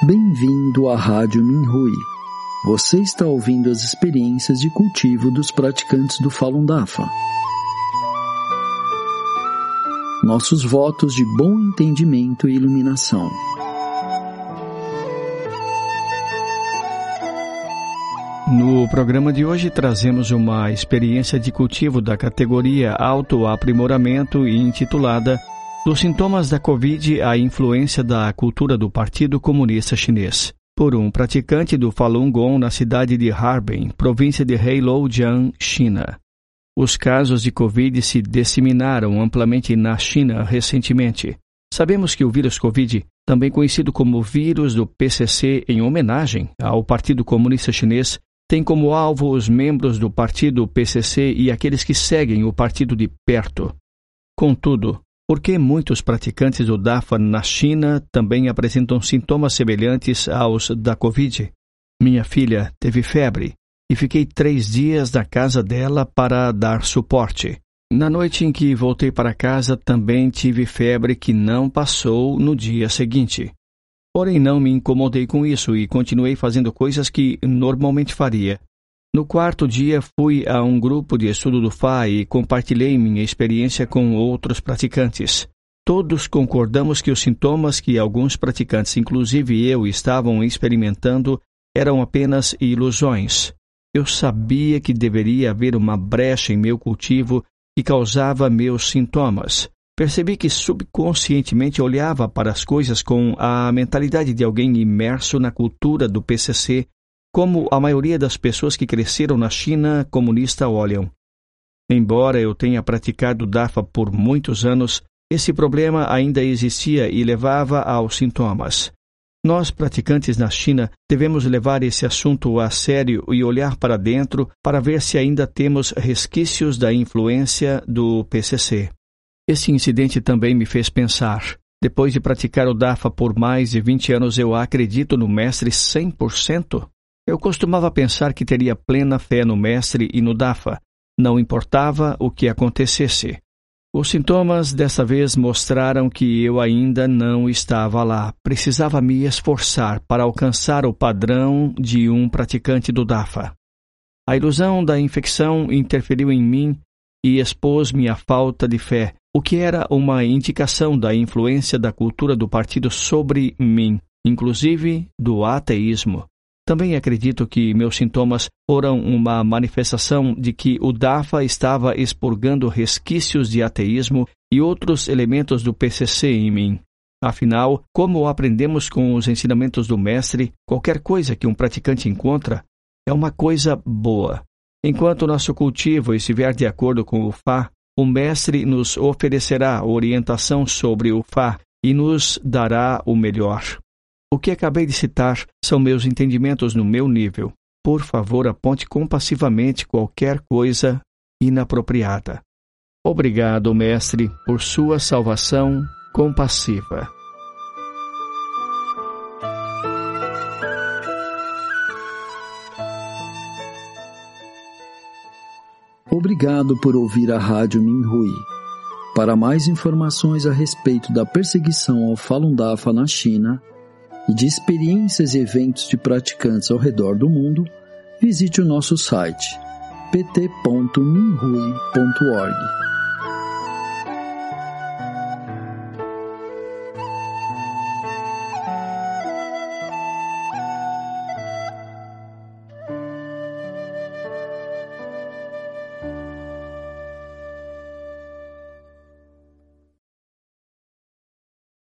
Bem-vindo à Rádio Minhui. Você está ouvindo as experiências de cultivo dos praticantes do Falun Dafa. Nossos votos de bom entendimento e iluminação. No programa de hoje trazemos uma experiência de cultivo da categoria Autoaprimoramento intitulada Dos sintomas da Covid à influência da cultura do Partido Comunista Chinês, por um praticante do Falun Gong na cidade de Harbin, província de Heilongjiang, China. Os casos de Covid se disseminaram amplamente na China recentemente. Sabemos que o vírus Covid, também conhecido como vírus do PCC em homenagem ao Partido Comunista Chinês, tem como alvo os membros do partido PCC e aqueles que seguem o partido de perto. Contudo, por que muitos praticantes do DAFA na China também apresentam sintomas semelhantes aos da Covid? Minha filha teve febre e fiquei três dias na casa dela para dar suporte. Na noite em que voltei para casa, também tive febre que não passou no dia seguinte. Porém, não me incomodei com isso e continuei fazendo coisas que normalmente faria. No quarto dia, fui a um grupo de estudo do FA e compartilhei minha experiência com outros praticantes. Todos concordamos que os sintomas que alguns praticantes, inclusive eu, estavam experimentando eram apenas ilusões. Eu sabia que deveria haver uma brecha em meu cultivo que causava meus sintomas. Percebi que subconscientemente olhava para as coisas com a mentalidade de alguém imerso na cultura do PCC, como a maioria das pessoas que cresceram na China comunista olham. Embora eu tenha praticado DAFA por muitos anos, esse problema ainda existia e levava aos sintomas. Nós, praticantes na China, devemos levar esse assunto a sério e olhar para dentro para ver se ainda temos resquícios da influência do PCC. Esse incidente também me fez pensar. Depois de praticar o DAFA por mais de 20 anos, eu acredito no Mestre 100%? Eu costumava pensar que teria plena fé no Mestre e no DAFA. Não importava o que acontecesse. Os sintomas dessa vez mostraram que eu ainda não estava lá. Precisava me esforçar para alcançar o padrão de um praticante do DAFA. A ilusão da infecção interferiu em mim e expôs-me à falta de fé, o que era uma indicação da influência da cultura do partido sobre mim, inclusive do ateísmo. Também acredito que meus sintomas foram uma manifestação de que o DAFA estava expurgando resquícios de ateísmo e outros elementos do PCC em mim. Afinal, como aprendemos com os ensinamentos do Mestre, qualquer coisa que um praticante encontra é uma coisa boa. Enquanto nosso cultivo estiver de acordo com o Fá, o Mestre nos oferecerá orientação sobre o Fá e nos dará o melhor. O que acabei de citar são meus entendimentos no meu nível. Por favor, aponte compassivamente qualquer coisa inapropriada. Obrigado, Mestre, por sua salvação compassiva. Obrigado por ouvir a Rádio Minhui. Para mais informações a respeito da perseguição ao Falun Dafa na China e de experiências e eventos de praticantes ao redor do mundo, visite o nosso site pt.minhui.org.